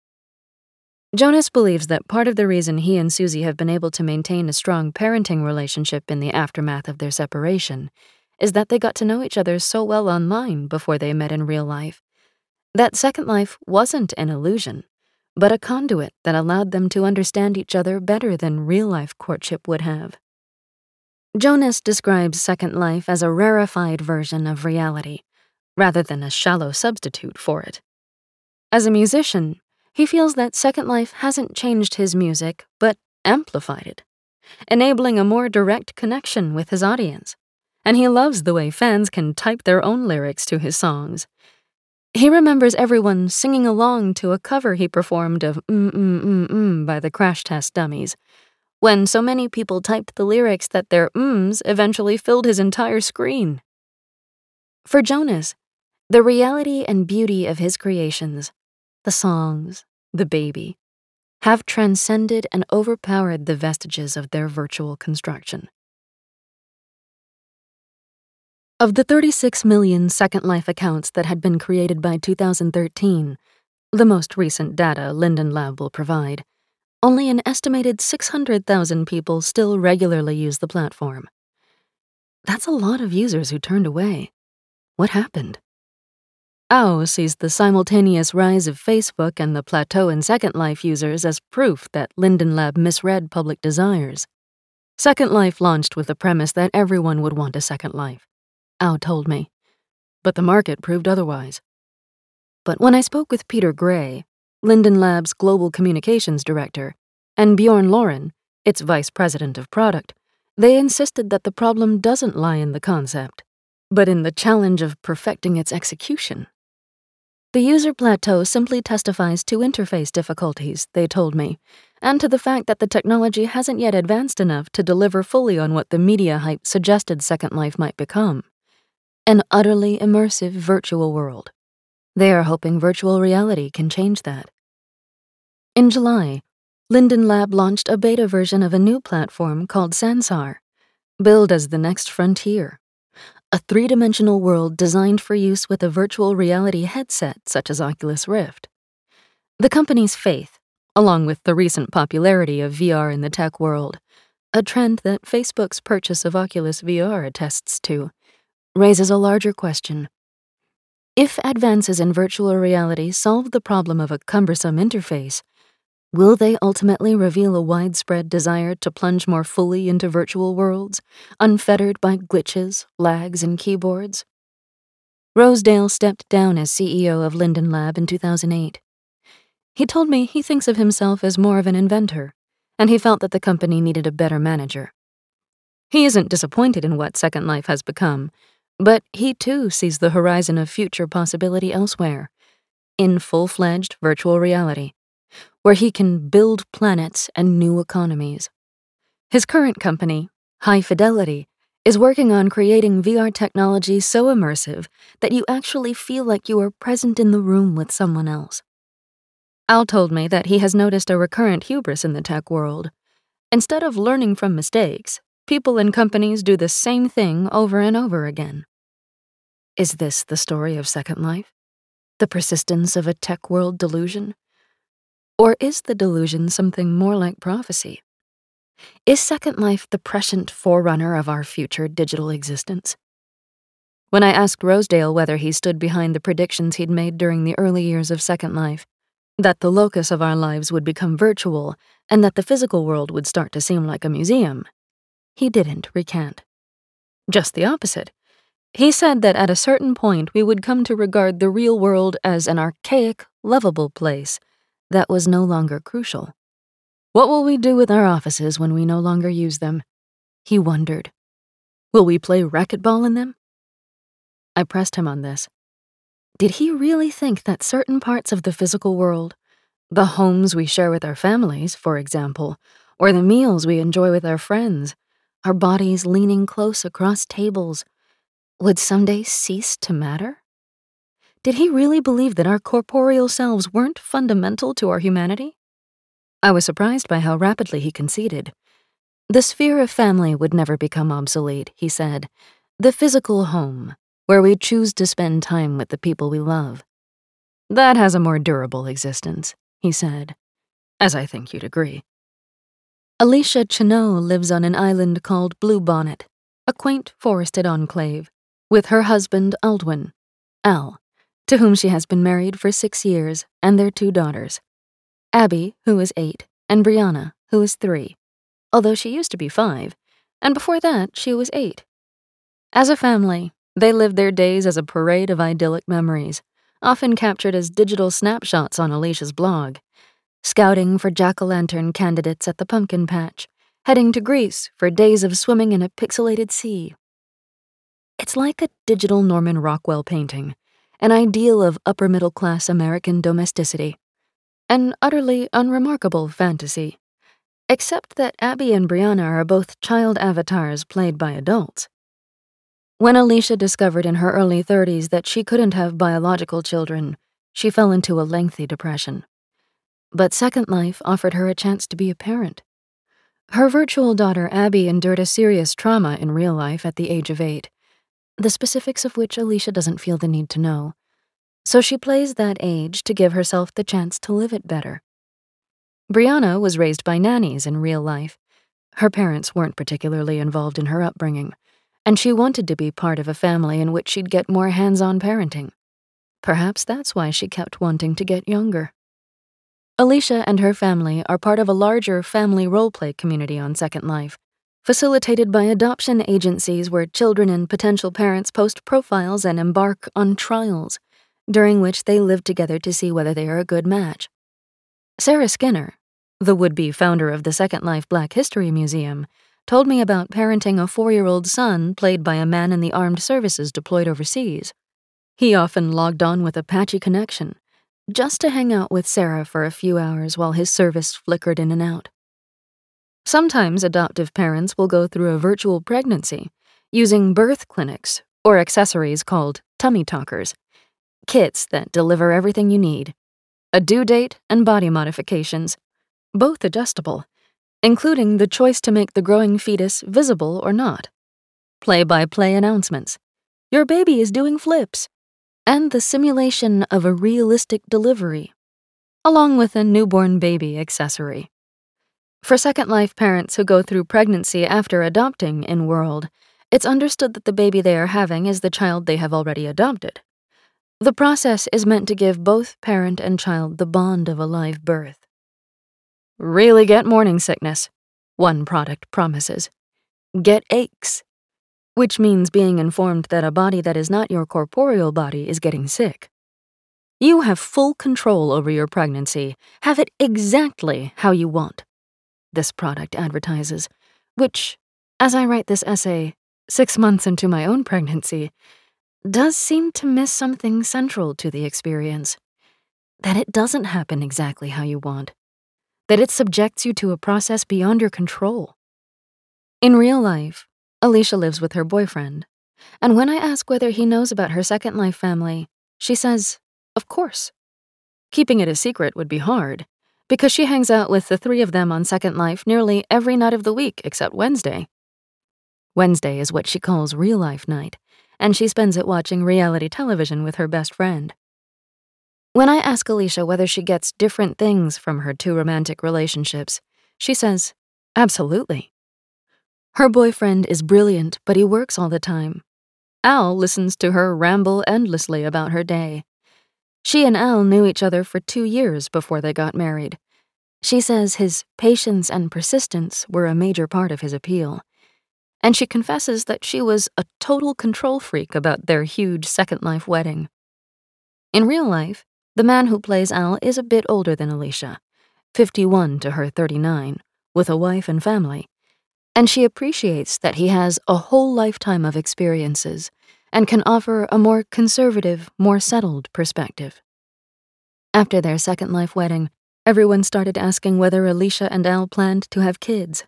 Jonas believes that part of the reason he and Susie have been able to maintain a strong parenting relationship in the aftermath of their separation is that they got to know each other so well online before they met in real life. That Second Life wasn't an illusion, but a conduit that allowed them to understand each other better than real life courtship would have. Jonas describes Second Life as a rarefied version of reality, rather than a shallow substitute for it. As a musician, he feels that Second Life hasn't changed his music, but amplified it, enabling a more direct connection with his audience. And he loves the way fans can type their own lyrics to his songs. He remembers everyone singing along to a cover he performed of Mm Mm Mm Mm by the Crash Test Dummies, when so many people typed the lyrics that their ums eventually filled his entire screen. For Jonas, the reality and beauty of his creations the songs, the baby, have transcended and overpowered the vestiges of their virtual construction. Of the 36 million Second Life accounts that had been created by 2013, the most recent data Linden Lab will provide, only an estimated 600,000 people still regularly use the platform. That's a lot of users who turned away. What happened? Au sees the simultaneous rise of Facebook and the plateau in Second Life users as proof that Linden Lab misread public desires. Second Life launched with the premise that everyone would want a Second Life. Au told me. But the market proved otherwise. But when I spoke with Peter Gray, Linden Lab's global communications director, and Bjorn Laurin, its vice president of product, they insisted that the problem doesn't lie in the concept, but in the challenge of perfecting its execution. The user plateau simply testifies to interface difficulties, they told me, and to the fact that the technology hasn't yet advanced enough to deliver fully on what the media hype suggested Second Life might become an utterly immersive virtual world. They are hoping virtual reality can change that. In July, Linden Lab launched a beta version of a new platform called Sansar, billed as the next frontier a three dimensional world designed for use with a virtual reality headset such as Oculus Rift. The company's faith, along with the recent popularity of VR in the tech world, a trend that Facebook's purchase of Oculus VR attests to, raises a larger question. If advances in virtual reality solve the problem of a cumbersome interface, Will they ultimately reveal a widespread desire to plunge more fully into virtual worlds, unfettered by glitches, lags, and keyboards? Rosedale stepped down as CEO of Linden Lab in 2008. He told me he thinks of himself as more of an inventor, and he felt that the company needed a better manager. He isn't disappointed in what Second Life has become, but he too sees the horizon of future possibility elsewhere in full fledged virtual reality where he can build planets and new economies. His current company, High Fidelity, is working on creating VR technology so immersive that you actually feel like you are present in the room with someone else. Au told me that he has noticed a recurrent hubris in the tech world. Instead of learning from mistakes, people and companies do the same thing over and over again. Is this the story of Second Life? The persistence of a tech world delusion? Or is the delusion something more like prophecy? Is Second Life the prescient forerunner of our future digital existence? When I asked Rosedale whether he stood behind the predictions he'd made during the early years of Second Life, that the locus of our lives would become virtual and that the physical world would start to seem like a museum, he didn't recant. Just the opposite. He said that at a certain point we would come to regard the real world as an archaic, lovable place that was no longer crucial. What will we do with our offices when we no longer use them? He wondered. Will we play racquetball in them? I pressed him on this. Did he really think that certain parts of the physical world, the homes we share with our families, for example, or the meals we enjoy with our friends, our bodies leaning close across tables, would someday cease to matter? Did he really believe that our corporeal selves weren't fundamental to our humanity? I was surprised by how rapidly he conceded. The sphere of family would never become obsolete, he said. The physical home, where we choose to spend time with the people we love. That has a more durable existence, he said, as I think you'd agree. Alicia Chenot lives on an island called Bluebonnet, a quaint forested enclave, with her husband Aldwin, Al, to whom she has been married for six years, and their two daughters, Abby, who is eight, and Brianna, who is three, although she used to be five, and before that she was eight. As a family, they lived their days as a parade of idyllic memories, often captured as digital snapshots on Alicia's blog, scouting for jack o' lantern candidates at the pumpkin patch, heading to Greece for days of swimming in a pixelated sea. It's like a digital Norman Rockwell painting, an ideal of upper middle class American domesticity, an utterly unremarkable fantasy, except that Abby and Brianna are both child avatars played by adults. When Alicia discovered in her early 30s that she couldn't have biological children, she fell into a lengthy depression. But Second Life offered her a chance to be a parent. Her virtual daughter Abby endured a serious trauma in real life at the age of eight, the specifics of which Alicia doesn't feel the need to know. So she plays that age to give herself the chance to live it better. Brianna was raised by nannies in real life. Her parents weren't particularly involved in her upbringing and she wanted to be part of a family in which she'd get more hands on parenting. Perhaps that's why she kept wanting to get younger. Alicia and her family are part of a larger family roleplay community on Second Life, facilitated by adoption agencies where children and potential parents post profiles and embark on trials, during which they live together to see whether they are a good match. Sarah Skinner, the would be founder of the Second Life Black History Museum, told me about parenting a four year old son played by a man in the armed services deployed overseas. He often logged on with a patchy connection, just to hang out with Sarah for a few hours while his service flickered in and out. Sometimes adoptive parents will go through a virtual pregnancy using birth clinics or accessories called tummy talkers, kits that deliver everything you need. A due date and body modifications, both adjustable including the choice to make the growing fetus visible or not, play by play announcements, your baby is doing flips, and the simulation of a realistic delivery, along with a newborn baby accessory. For Second Life parents who go through pregnancy after adopting in World, it's understood that the baby they are having is the child they have already adopted. The process is meant to give both parent and child the bond of a live birth. Really get morning sickness, one product promises. Get aches, which means being informed that a body that is not your corporeal body is getting sick. You have full control over your pregnancy. Have it exactly how you want. This product advertises, which, as I write this essay, six months into my own pregnancy, does seem to miss something central to the experience that it doesn't happen exactly how you want that it subjects you to a process beyond your control. In real life, Alicia lives with her boyfriend, and when I ask whether he knows about her Second Life family, she says, Of course. Keeping it a secret would be hard, because she hangs out with the three of them on Second Life nearly every night of the week except Wednesday. Wednesday is what she calls real life night, and she spends it watching reality television with her best friend. When I ask Alicia whether she gets different things from her two romantic relationships, she says, Absolutely. Her boyfriend is brilliant, but he works all the time. Al listens to her ramble endlessly about her day. She and Al knew each other for two years before they got married. She says his patience and persistence were a major part of his appeal. And she confesses that she was a total control freak about their huge Second Life wedding. In real life, the man who plays Al is a bit older than Alicia, 51 to her 39, with a wife and family, and she appreciates that he has a whole lifetime of experiences and can offer a more conservative, more settled perspective. After their Second Life wedding, everyone started asking whether Alicia and Al planned to have kids.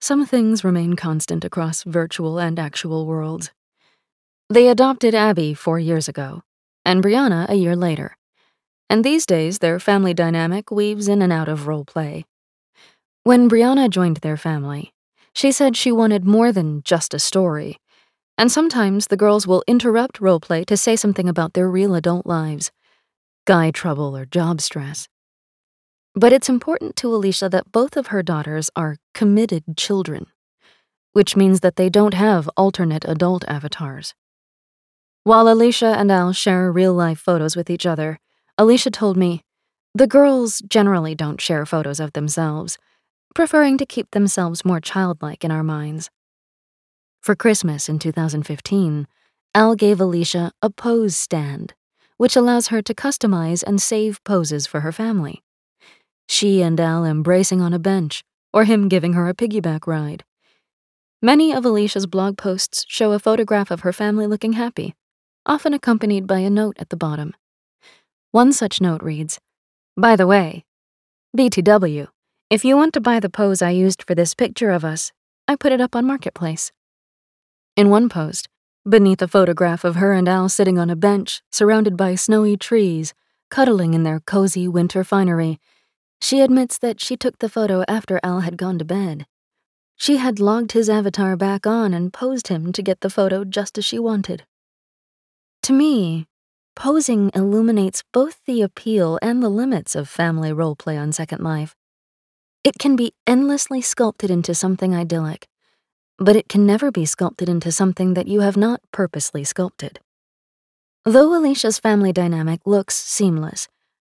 Some things remain constant across virtual and actual worlds. They adopted Abby four years ago, and Brianna a year later and these days their family dynamic weaves in and out of role play. When Brianna joined their family, she said she wanted more than just a story. And sometimes the girls will interrupt roleplay to say something about their real adult lives guy trouble or job stress. But it's important to Alicia that both of her daughters are committed children, which means that they don't have alternate adult avatars. While Alicia and Al share real life photos with each other, Alicia told me the girls generally don't share photos of themselves, preferring to keep themselves more childlike in our minds. For Christmas in 2015, Al gave Alicia a pose stand, which allows her to customize and save poses for her family. She and Al embracing on a bench, or him giving her a piggyback ride. Many of Alicia's blog posts show a photograph of her family looking happy, often accompanied by a note at the bottom. One such note reads By the way, BTW, if you want to buy the pose I used for this picture of us, I put it up on Marketplace. In one post, beneath a photograph of her and Al sitting on a bench surrounded by snowy trees, cuddling in their cozy winter finery, she admits that she took the photo after Al had gone to bed. She had logged his avatar back on and posed him to get the photo just as she wanted. To me, posing illuminates both the appeal and the limits of family roleplay on Second Life. It can be endlessly sculpted into something idyllic, but it can never be sculpted into something that you have not purposely sculpted. Though Alicia's family dynamic looks seamless,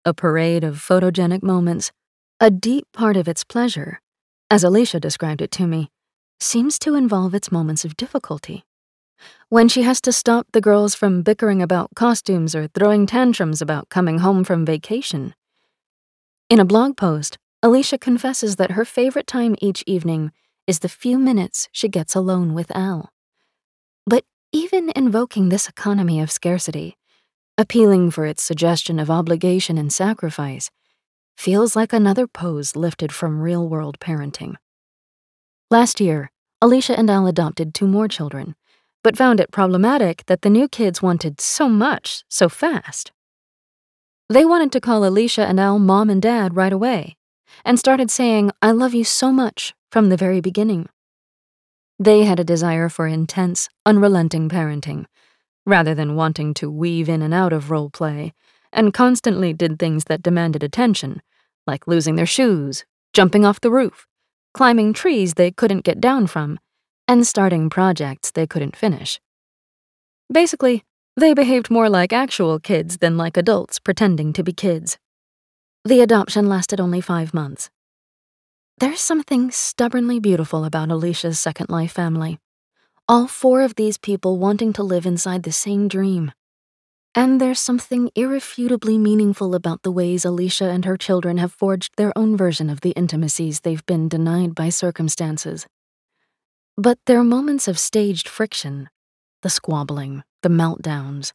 a parade of photogenic moments, a deep part of its pleasure, as Alicia described it to me, seems to involve its moments of difficulty. When she has to stop the girls from bickering about costumes or throwing tantrums about coming home from vacation. In a blog post, Alicia confesses that her favorite time each evening is the few minutes she gets alone with Al. But even invoking this economy of scarcity, appealing for its suggestion of obligation and sacrifice, feels like another pose lifted from real world parenting. Last year, Alicia and Al adopted two more children, but found it problematic that the new kids wanted so much so fast. They wanted to call Alicia and Al mom and dad right away, and started saying, I love you so much from the very beginning. They had a desire for intense, unrelenting parenting, rather than wanting to weave in and out of role play and constantly did things that demanded attention, like losing their shoes, jumping off the roof, climbing trees they couldn't get down from, and starting projects they couldn't finish. Basically, they behaved more like actual kids than like adults pretending to be kids. The adoption lasted only five months. There's something stubbornly beautiful about Alicia's Second Life family. All four of these people wanting to live inside the same dream. And there's something irrefutably meaningful about the ways Alicia and her children have forged their own version of the intimacies they've been denied by circumstances. But their moments of staged friction, the squabbling, the meltdowns,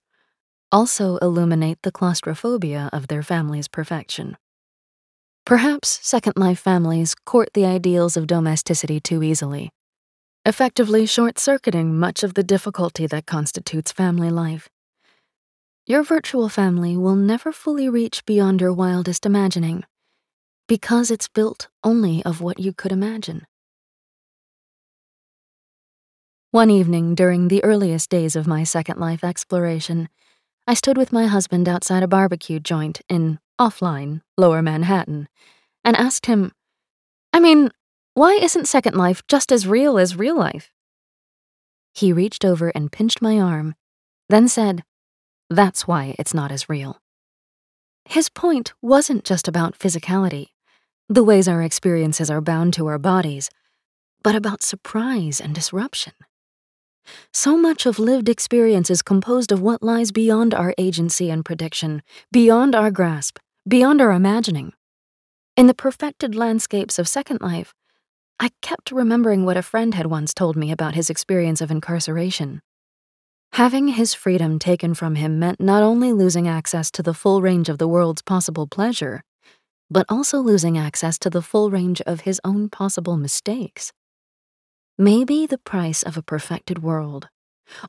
also illuminate the claustrophobia of their family's perfection. Perhaps Second Life families court the ideals of domesticity too easily, effectively short circuiting much of the difficulty that constitutes family life. Your virtual family will never fully reach beyond your wildest imagining because it's built only of what you could imagine. One evening during the earliest days of my Second Life exploration, I stood with my husband outside a barbecue joint in offline, lower Manhattan, and asked him, I mean, why isn't Second Life just as real as real life? He reached over and pinched my arm, then said, that's why it's not as real. His point wasn't just about physicality, the ways our experiences are bound to our bodies, but about surprise and disruption. So much of lived experience is composed of what lies beyond our agency and prediction, beyond our grasp, beyond our imagining. In the perfected landscapes of Second Life, I kept remembering what a friend had once told me about his experience of incarceration. Having his freedom taken from him meant not only losing access to the full range of the world's possible pleasure, but also losing access to the full range of his own possible mistakes. Maybe the price of a perfected world,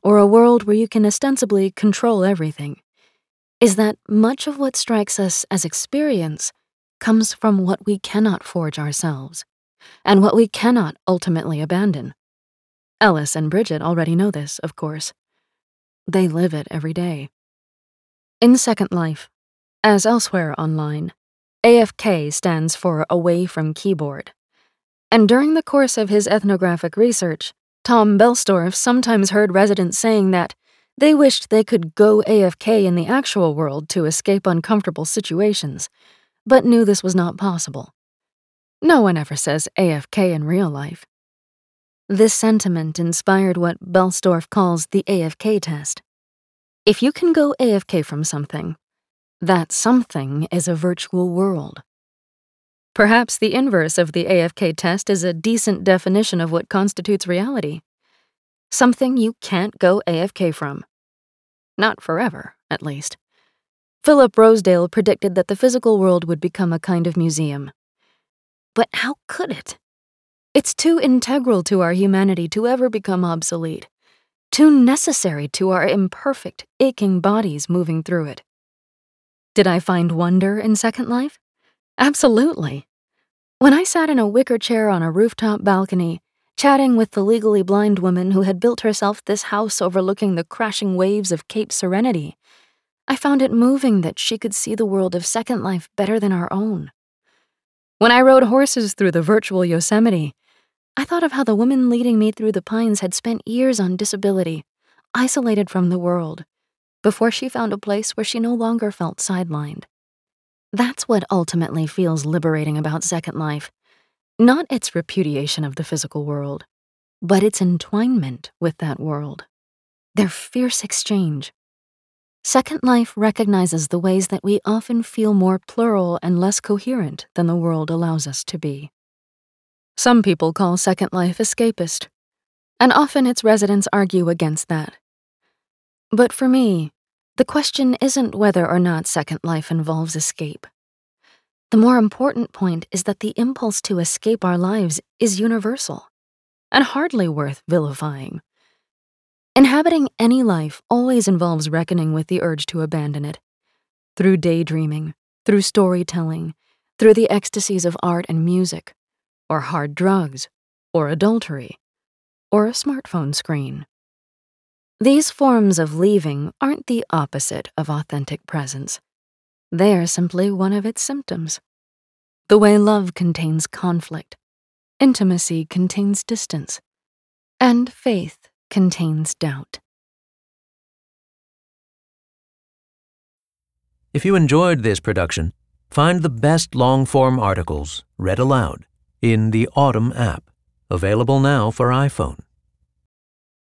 or a world where you can ostensibly control everything, is that much of what strikes us as experience comes from what we cannot forge ourselves, and what we cannot ultimately abandon. Ellis and Bridget already know this, of course. They live it every day. In Second Life, as elsewhere online, AFK stands for Away from Keyboard. And during the course of his ethnographic research, Tom Boellstorff sometimes heard residents saying that they wished they could go AFK in the actual world to escape uncomfortable situations, but knew this was not possible. No one ever says AFK in real life. This sentiment inspired what Boellstorff calls the AFK test. If you can go AFK from something, that something is a virtual world. Perhaps the inverse of the AFK test is a decent definition of what constitutes reality. Something you can't go AFK from. Not forever, at least. Philip Rosedale predicted that the physical world would become a kind of museum. But how could it? It's too integral to our humanity to ever become obsolete, too necessary to our imperfect, aching bodies moving through it. Did I find wonder in Second Life? Absolutely. When I sat in a wicker chair on a rooftop balcony, chatting with the legally blind woman who had built herself this house overlooking the crashing waves of Cape Serenity, I found it moving that she could see the world of Second Life better than our own. When I rode horses through the virtual Yosemite, I thought of how the woman leading me through the pines had spent years on disability, isolated from the world, before she found a place where she no longer felt sidelined. That's what ultimately feels liberating about Second Life. Not its repudiation of the physical world, but its entwinement with that world. Their fierce exchange. Second Life recognizes the ways that we often feel more plural and less coherent than the world allows us to be. Some people call Second Life escapist, and often its residents argue against that. But for me, the question isn't whether or not Second Life involves escape. The more important point is that the impulse to escape our lives is universal and hardly worth vilifying. Inhabiting any life always involves reckoning with the urge to abandon it. Through daydreaming, through storytelling, through the ecstasies of art and music, or hard drugs, or adultery, or a smartphone screen. These forms of leaving aren't the opposite of authentic presence. They are simply one of its symptoms. The way love contains conflict, intimacy contains distance, and faith contains doubt. If you enjoyed this production, find the best long form articles read aloud in the Audm app, available now for iPhone.